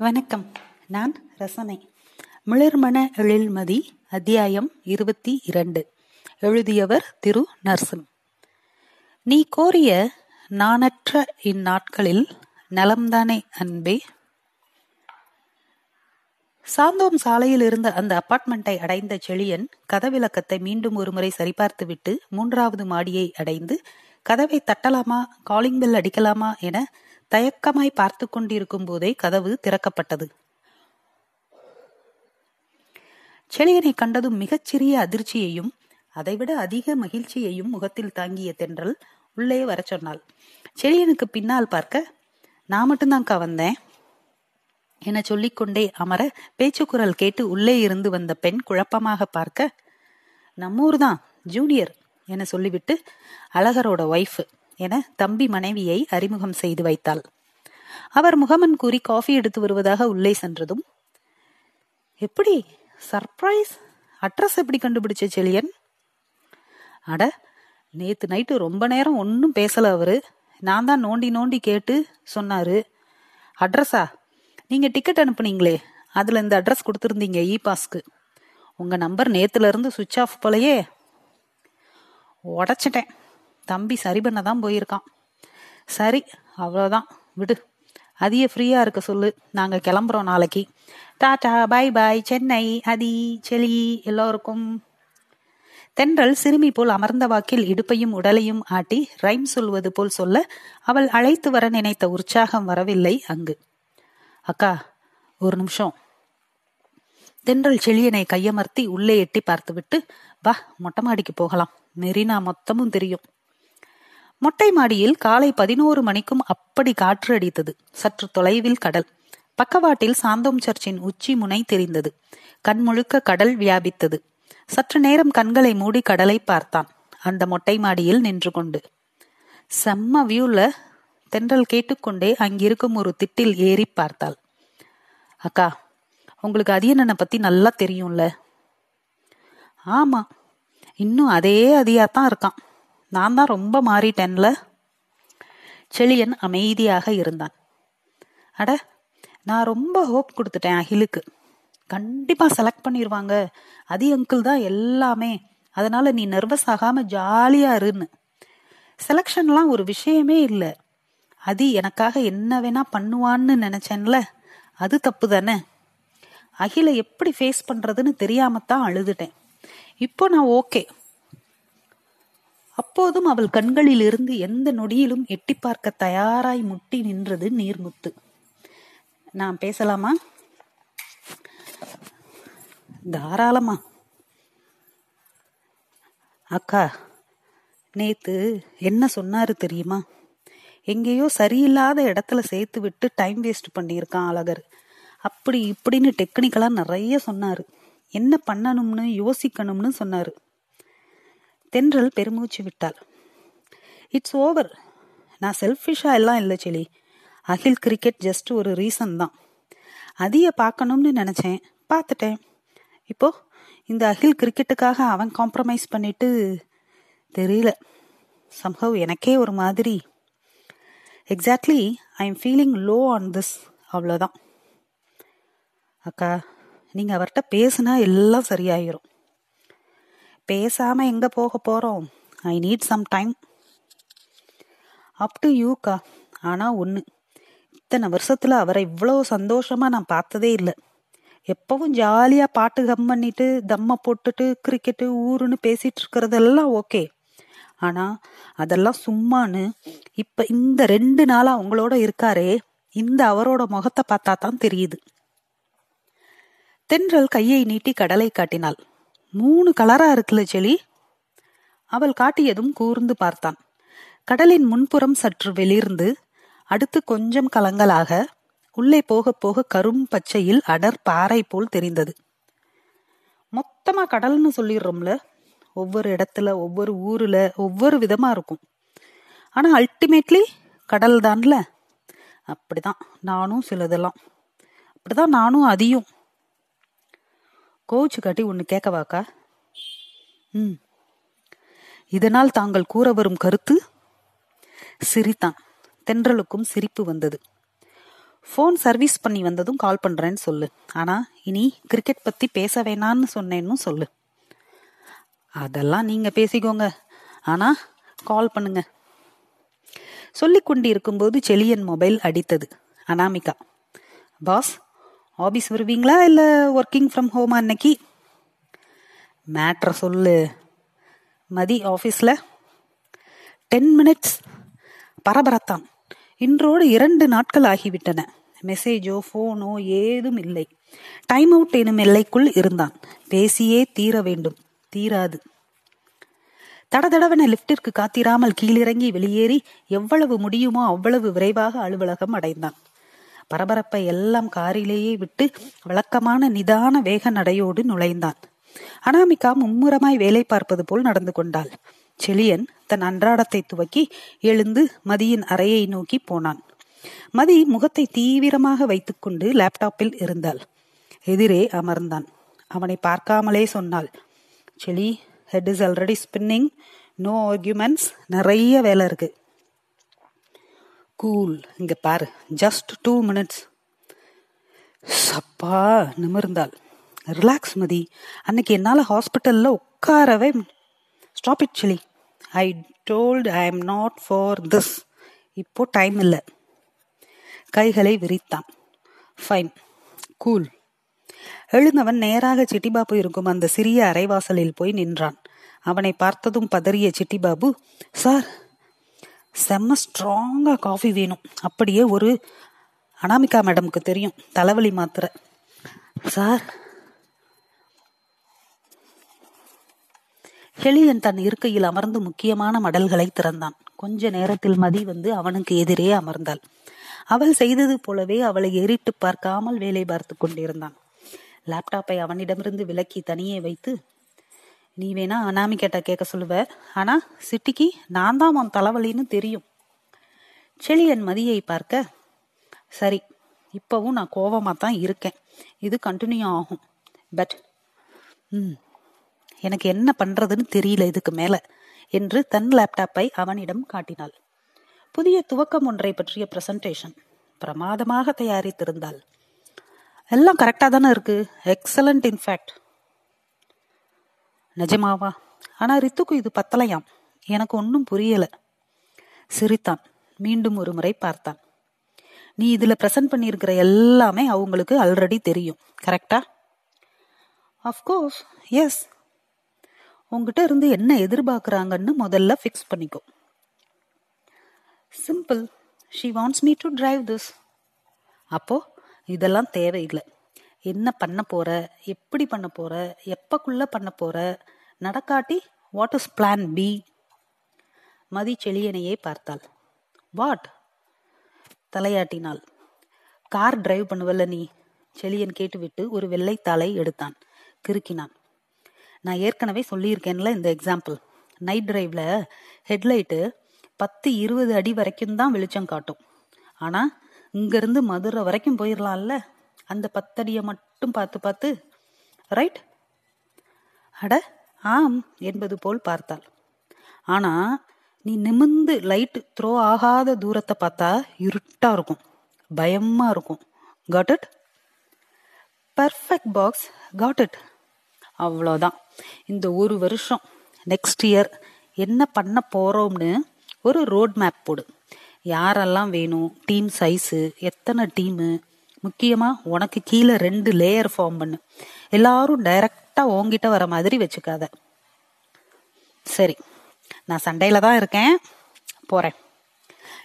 வணக்கம். நான் ரசனை. மிளர்மண எழில்மதி அத்தியாயம் இருபத்தி இரண்டு. எழுதியவர் திரு நர்சன் நீ கோரிய நாணற்ற இந்நாட்களில் நலம்தானே அன்பே? சாந்தோம் சாலையில் இருந்த அந்த அப்பார்ட்மெண்ட்டை அடைந்த செழியன் கதவிலக்கத்தை மீண்டும் ஒருமுறை சரிபார்த்துவிட்டு மூன்றாவது மாடியை அடைந்து கதவை தட்டலாமா? காலிங் பெல் அடிக்கலாமா? என தயக்கமாய் பார்த்து கொண்டிருக்கும் போதே கதவு திறக்கப்பட்டது. செழியனை கண்டதும் மிகச்சிறிய அதிர்ச்சியையும் அதைவிட அதிக மகிழ்ச்சியையும் முகத்தில் தாங்கிய தென்றல் உள்ளே வர சொன்னாள். செழியனுக்கு பின்னால் பார்க்க நான் மட்டும்தான்க்கா வந்தேன் என சொல்லிக்கொண்டே அமர பேச்சுக்குரல் கேட்டு உள்ளே இருந்து வந்த பெண் குழப்பமாக பார்க்க நம்மூர் தான் ஜூனியர் என சொல்லிவிட்டு அழகரோட ஒய்ஃப் என தம்பி மனைவியை அறிமுகம் செய்து வைத்தாள். அவர் முகமன் கூறி காஃபி எடுத்து வருவதாக உள்ளே சென்றதும் எப்படி? சர்ப்ரைஸ்? அட்ரஸ் எப்படி கண்டுபிடிச்ச செழியன் அட நேத்து நைட்டு ரொம்ப நேரம் ஒன்றும் பேசல அவரு. நான் தான் நோண்டி நோண்டி கேட்டு சொன்னாரு. அட்ரஸா? நீங்க டிக்கெட் அனுப்புனீங்களே. அதுல இந்த அட்ரஸ் கொடுத்துருந்தீங்க இ பாஸ்க்கு உங்க நம்பர் நேத்துல இருந்து சுவிட்ச் ஆஃப் போலயே. உடச்சிட்டேன். தம்பி சரி பண்ண தான் போயிருக்கான். சரி அவ்வளோதான் விடு. அதிய ஃப்ரீயா இருக்க சொல்லு. நாங்க கிளம்புறோம் நாளைக்கு. டாடா பாய் பாய் சென்னை அதி செலி எல்லோருக்கும். தென்றல் சிறுமி போல் அமர்ந்த வாக்கில் இடுப்பையும் உடலையும் ஆட்டி ரைம் சொல்வது போல் சொல்ல அவள் அழைத்து வர நினைத்த உற்சாகம் வரவில்லை அங்கு. அக்கா ஒரு நிமிஷம். தென்றல் செழியனை கையமர்த்தி உள்ளே எட்டி பார்த்துவிட்டு வா மொட்டை மாடிக்கு போகலாம். மெரினா மொத்தமும் தெரியும். மொட்டை மாடியில் காலை பதினோரு மணிக்கும் அப்படி காற்று அடித்தது. சற்று தொலைவில் கடல். பக்கவாட்டில் சாந்தோம் சர்ச்சின் உச்சி முனை தெரிந்தது. கண் முழுக்க கடல் வியாபித்தது. சற்று நேரம் கண்களை மூடி கடலை பார்த்தான். அந்த மொட்டை மாடியில் நின்று கொண்டு. செம்ம வியூல தென்றல் கேட்டுக்கொண்டே அங்கிருக்கும் ஒரு திட்டில் ஏறி பார்த்தாள். அக்கா உங்களுக்கு அதியனனை பத்தி நல்லா தெரியும்ல. ஆமா இன்னும் அதே அதியாத்தான் இருக்கான். நான் தான் ரொம்ப மாறிட்டேன்ல. செழியன் அமைதியாக இருந்தான். அட நான் ரொம்ப ஹோப் கொடுத்துட்டேன் அகிலுக்கு. கண்டிப்பா செலக்ட் பண்ணிடுவாங்க அதி அங்கிள் தான் எல்லாமே. அதனால நீ நர்வஸ் ஆகாம ஜாலியா இருன்னு. செலக்ஷன்லாம் ஒரு விஷயமே இல்லை. அதி எனக்காக என்ன வேணா பண்ணுவான்னு நினைச்சேன்ல. அது தப்பு தானே. அகில எப்படி ஃபேஸ் பண்றதுன்னு தெரியாமத்தான் அழுதுட்டேன். இப்போ நான் ஓகே அப்போதும் அவள் கண்களில் இருந்து எந்த நொடியிலும் எட்டி பார்க்க தயாராய் முட்டி நின்றது நீர்முத்து. நான் பேசலாமா? தாராளமா. அக்கா நேத்து என்ன சொன்னாரு தெரியுமா? எங்கேயோ சரியில்லாத இடத்துல சேர்த்து விட்டு டைம் வேஸ்ட் பண்ணியிருக்கான் அழகர். அப்படி இப்படின்னு டெக்னிக்கலா நிறைய சொன்னாரு. என்ன பண்ணணும்னு யோசிக்கணும்னு சொன்னாரு. தென்றல் பெருமூச்சு விட்டாள். இட்ஸ் ஓவர் நான் செல்ஃபிஷா எல்லாம் இல்லை செலி. அகில் கிரிக்கெட் ஜஸ்ட் ஒரு ரீசன் தான். அதிய பார்க்கணும்னு நினைச்சேன். பார்த்துட்டேன். இப்போ இந்த அகில் கிரிக்கெட்டுக்காக அவன் காம்ப்ரமைஸ் பண்ணிட்டு தெரியல. சம்ஹவ் எனக்கே ஒரு மாதிரி. Exactly I am feeling low on this அவ்வளோதான் அக்கா நீங்கள் அவர்கிட்ட பேசுனா எல்லாம் சரியாயிரும். பேசாம எங்க போக போறோம்? I need some time up to யூக்கா ஆனா ஒண்ணு. இத்தனை வருஷத்துல அவரை இவ்வளவு சந்தோஷமா நான் பார்த்ததே இல்லை. எப்பவும் ஜாலியா பாட்டு கம் பண்ணிட்டு தம்ம போட்டுட்டு கிரிக்கெட்டு ஊருன்னு பேசிட்டு இருக்கிறதெல்லாம் ஓகே ஆனா அதெல்லாம் சும்மான்னு இப்ப இந்த ரெண்டு நாளா அவங்களோட இருக்காரே இந்த அவரோட முகத்தை பார்த்தா தான் தெரியுது. தென்றல் கையை நீட்டி கடலை காட்டினாள். மூணு கலரா இருக்குல்ல செளி அவள் காட்டியதும் கூர்ந்து பார்த்தான். கடலின் முன்புறம் சற்று வெளிர்ந்து அடுத்து கொஞ்சம் கலங்களாக உள்ளே போக போக கரும் பச்சையில் அடர் பாறை போல் தெரிந்தது. மொத்தமா கடல்னு சொல்லிடுறோம்ல. ஒவ்வொரு இடத்துல ஒவ்வொரு ஊர்ல ஒவ்வொரு விதமா இருக்கும். ஆனா அல்டிமேட்லி கடல் தான்ல அப்படிதான். நானும் சிலதெல்லாம். அப்படிதான் நானும் அதையும் கோச்சு காட்டி ஒன்னு கேட்கவாக்கா ம். இதனால் தாங்கள் கூற வரும் கருத்து சிரித்தான். தென்றலுக்கும் சிரிப்பு வந்தது. ஃபோன் சர்வீஸ் பண்ணி வந்ததும் கால் பண்றேன்னு சொல்லு. ஆனா இனி கிரிக்கெட் பத்தி பேச வேணான்னு சொன்னேன்னு சொல்லு. அதெல்லாம் நீங்க பேசிக்கோங்க. ஆனா கால் பண்ணுங்க. சொல்லிக் கொண்டிருக்கும்போது செலியன் மொபைல் அடித்தது. அனாமிகா. பாஸ் ஆபீஸ் வருவீங்களா இல்ல ஒர்க்கிங் ஃப்ரம் ஹோம் அன்னைக்கு மேட்ரை சொல்லு. மதி ஆஃபீஸில் டென் மினிட்ஸ் பரபரத்தான். இன்றோடு இரண்டு நாட்கள் ஆகிவிட்டன. மெசேஜோ ஃபோனோ ஏதும் இல்லை. டைம் அவுட் எனும் எல்லைக்குள் இருந்தான். பேசியே தீர வேண்டும். தீராது. தடதடவென லிப்டிற்கு காத்திராமல் கீழிறங்கி வெளியேறி எவ்வளவு முடியுமோ அவ்வளவு விரைவாக அலுவலகம் அடைந்தான். பரபரப்பை எல்லாம் காரிலேயே விட்டு வழக்கமான நிதான வேக நடையோடு நுழைந்தான். அனாமிகா மும்முரமாய் வேலை பார்ப்பது போல் நடந்து கொண்டாள். செளியன் தன் அன்றாடத்தை துவக்கி எழுந்து மதியின் அறையை நோக்கி போனான். மதி முகத்தை தீவிரமாக வைத்துக்கொண்டு லேப்டாப்பில் இருந்தாள். எதிரே அமர்ந்தான். அவனை பார்க்காமலே சொன்னாள் செலி head is already spinning no arguments நிறைய வேலை இருக்கு. கூல் இங்க பாரு ஜஸ்ட் டூ மினிட்ஸ் சப்பா நிமிர்ந்தாள். ரிலாக்ஸ் மதி. அன்னைக்கு என்னால் ஹாஸ்பிட்டலில் உட்காரவே stop it Chile. I told I am not for this இப்போ டைம் இல்லை. கைகளை விரித்தான். ஃபைன் கூல் எழுந்தவன் நேராக சிட்டிபாபு இருக்கும் அந்த சிறிய அரைவாசலில் போய் நின்றான். அவனை பார்த்ததும் பதறிய சிட்டிபாபு சார் செம்ம ஸ்ட்ராங்கா காஃபி வேணும். அப்படியே ஒரு அனாமிகா மேடமுக்கு தெரியும். தலைவலி மாத்திரை. சார். ஹெலியன் தன் இருக்கையில் அமர்ந்து முக்கியமான மடல்களை திறந்தான். கொஞ்ச நேரத்தில் மதி வந்து அவனுக்கு எதிரே அமர்ந்தாள். அவள் செய்தது போலவே அவளை எரிட்டு பார்க்காமல் வேலை பார்த்து கொண்டிருந்தான். லேப்டாப்பை அவனிடமிருந்து விலக்கி தனியே வைத்து நீ வேணா அனாமிகேட்ட கேட்க சொல்லுவ. ஆனா சிட்டிக்கு நான் தான் உன் தலைவலின்னு தெரியும். செழியன் மதியை பார்க்க சரி இப்பவும் நான் கோபமா தான் இருக்கேன். இது கண்டினியூ ஆகும். பட் ம் எனக்கு என்ன பண்றதுன்னு தெரியல இதுக்கு மேல என்று தன் லேப்டாப்பை அவனிடம் காட்டினாள். புதிய துவக்கம் ஒன்றை பற்றிய பிரசன்டேஷன் பிரமாதமாக தயாரித்திருந்தாள். எல்லாம் கரெக்டா தானே இருக்கு. எக்ஸலண்ட் இன்ஃபேக்ட் நிஜமாவா? ஆனா ரித்துக்கு இது பத்தலையாம். எனக்கு ஒன்னும் புரியல. சிரித்தான். மீண்டும் ஒரு முறை பார்த்தான். நீ இதுல பிரசன்ட் பண்ணியிருக்கிற எல்லாமே அவங்களுக்கு ஆல்ரெடி தெரியும். கரெக்டா அஃப்கோர்ஸ் எஸ் உங்ககிட்ட இருந்து என்ன எதிர்பார்க்கறாங்கன்னு முதல்ல ஃபிக்ஸ் பண்ணிக்கோ. Simple she wants me to drive this அப்போ இதெல்லாம் தேவையில்லை. என்ன பண்ண போற? எப்படி பண்ண போற? எப்பக்குள்ள பண்ண போற? நடக்காட்டி what is plan B Mathi செழியனையே பார்த்தாள். வாட் தலையாட்டினாள். கார் டிரைவ் பண்ணுவல்ல நீ? செழியன் கேட்டுவிட்டு ஒரு வெள்ளை தாளை எடுத்தான். கிறுக்கினான். நான் ஏற்கனவே சொல்லியிருக்கேன்ல இந்த எக்ஸாம்பிள் நைட் டிரைவ்ல ஹெட்லைட்டு பத்து இருபது அடி வரைக்கும் தான் வெளிச்சம் காட்டும். ஆனா இங்கிருந்து மதுரை வரைக்கும் போயிடலாம்ல அந்த பத்தடியை மட்டும் பார்த்து பார்த்து ரைட் அட ஆம் என்பது போல் பார்த்தாள். ஆனா நீ நிமிந்து லைட் த்ரோ ஆகாத தூரத்தை பார்த்தா இருட்டா இருக்கும் பயமா இருக்கும். Got it perfect box got it அவ்வளோதான் இந்த ஒரு வருஷம் நெக்ஸ்ட் இயர் என்ன பண்ண போறோம்னு ஒரு ரோட் மேப் போடு. யாரெல்லாம் வேணும் டீம் சைஸு எத்தனை டீமு முக்கியமா உனக்கு கீழே ரெண்டு லேயர் ஃபார்ம் பண்ணு. எல்லாரும் டைரக்டா ஓங்கிட்ட வர மாதிரி வச்சுக்காத. சரி நான் சண்டையில தான் இருக்கேன். போறேன்.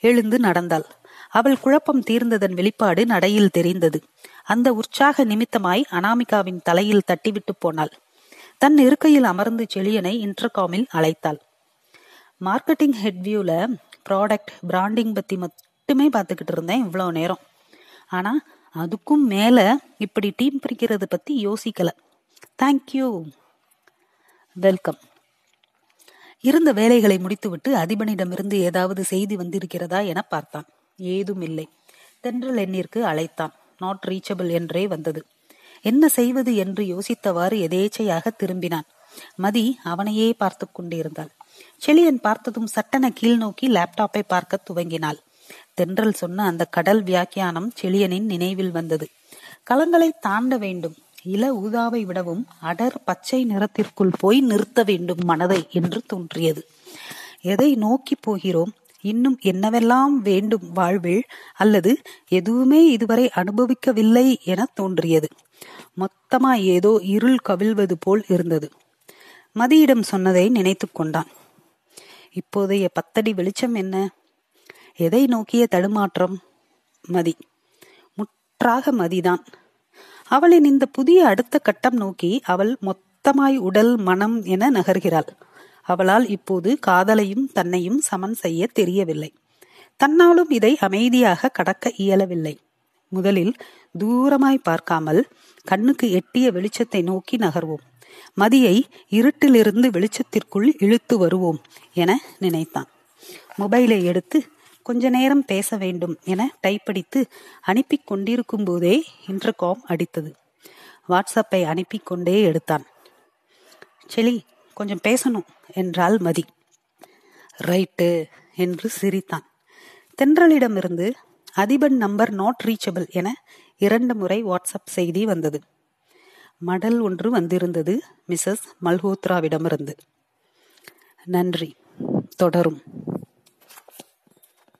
எழுந்து நடந்தாள். அவள் குழப்பம் தீர்ந்ததன் வெளிப்பாடு நடையில் தெரிந்தது. அந்த உற்சாக நிமித்தமாய் அனாமிகாவின் தலையில் தட்டிவிட்டு போனாள். தன் இருக்கையில் அமர்ந்து செழியனை இன்டர்காமில் அழைத்தாள். மார்க்கெட்டிங் ஹெட் ப்ராடக்ட் பிராண்டிங் பத்தி மட்டுமே பார்த்துக்கிட்டு இருந்தேன் இவ்வளோ நேரம். ஆனா அதுக்கும் மேல இப்படி டீம் பிரிக்கிறது பத்தி யோசிக்கல. தேங்க்யூ வெல்கம் இருந்த வேலைகளை முடித்துவிட்டு அதிபனிடமிருந்து ஏதாவது செய்தி வந்திருக்கிறதா என பார்த்தான். ஏதும் இல்லை தென்றல் எண்ணிற்கு அழைத்தான். நாட் ரீச்சபிள் என்றே வந்தது. என்ன செய்வது என்று யோசித்தவாறு எதேச்சையாக திரும்பினான். மதி அவனையே பார்த்து கொண்டிருந்தாள். செழியன் பார்த்ததும் சட்டென கீழ் நோக்கி லேப்டாப்பை பார்க்க துவங்கினாள். தென்றல் சொன்ன அந்த கடல் வியாக்கியானம் செழியனின் நினைவில் வந்தது. கலங்களை தாண்ட வேண்டும். இள ஊதாவை விடவும் அடர் பச்சை நிறத்திற்குள் போய் நிறுத்த வேண்டும் மனதை என்று தோன்றியது. எதை நோக்கி போகிறோம்? இன்னும் என்னவெல்லாம் வேண்டும் வாழ்வில்? அல்லது எதுவுமே இதுவரை அனுபவிக்கவில்லை என தோன்றியது. மொத்தமா ஏதோ இருள் கவிழ்வது போல் இருந்தது. மதியிடம் சொன்னதை நினைத்து கொண்டான். இப்போதைய பத்தடி வெளிச்சம் என்ன? எதை நோக்கிய தடுமாற்றம்? மதி. முற்றாக மதிதான். அவளின் இந்த புதிய அடுத்த கட்டம் நோக்கி அவள் மொத்தமாய் உடல் மனம் என நகர்கிறாள். அவளால் இப்போது காதலையும் தன்னையும் சமன் செய்ய தெரியவில்லை. தன்னாலும் இதை அமைதியாக கடக்க இயலவில்லை. முதலில் தூரமாய் பார்க்காமல் கண்ணுக்கு எட்டிய வெளிச்சத்தை நோக்கி நகர்வோம். மதியை இருட்டிலிருந்து வெளிச்சத்திற்குள் இழுத்து வருவோம் என நினைத்தான். மொபைலை எடுத்து கொஞ்ச நேரம் பேச வேண்டும் என டைப்படித்து அனுப்பி கொண்டிருக்கும் போதே இன்டர்காம் அடித்தது. வாட்ஸ்அப்பை அனுப்பி கொண்டே எடுத்தான். செலி கொஞ்சம் பேசணும் என்றாள் மதி. ரைட்டு என்று சிரித்தான். தென்றலிடமிருந்து அதிபன் நம்பர் நாட் ரீச்சபிள் என இரண்டு முறை வாட்ஸ்அப் செய்தி வந்தது. மடல் ஒன்று வந்திருந்தது மிஸ்ஸஸ் மல்ஹோத்ராவிடமிருந்து. நன்றி தொடரும்.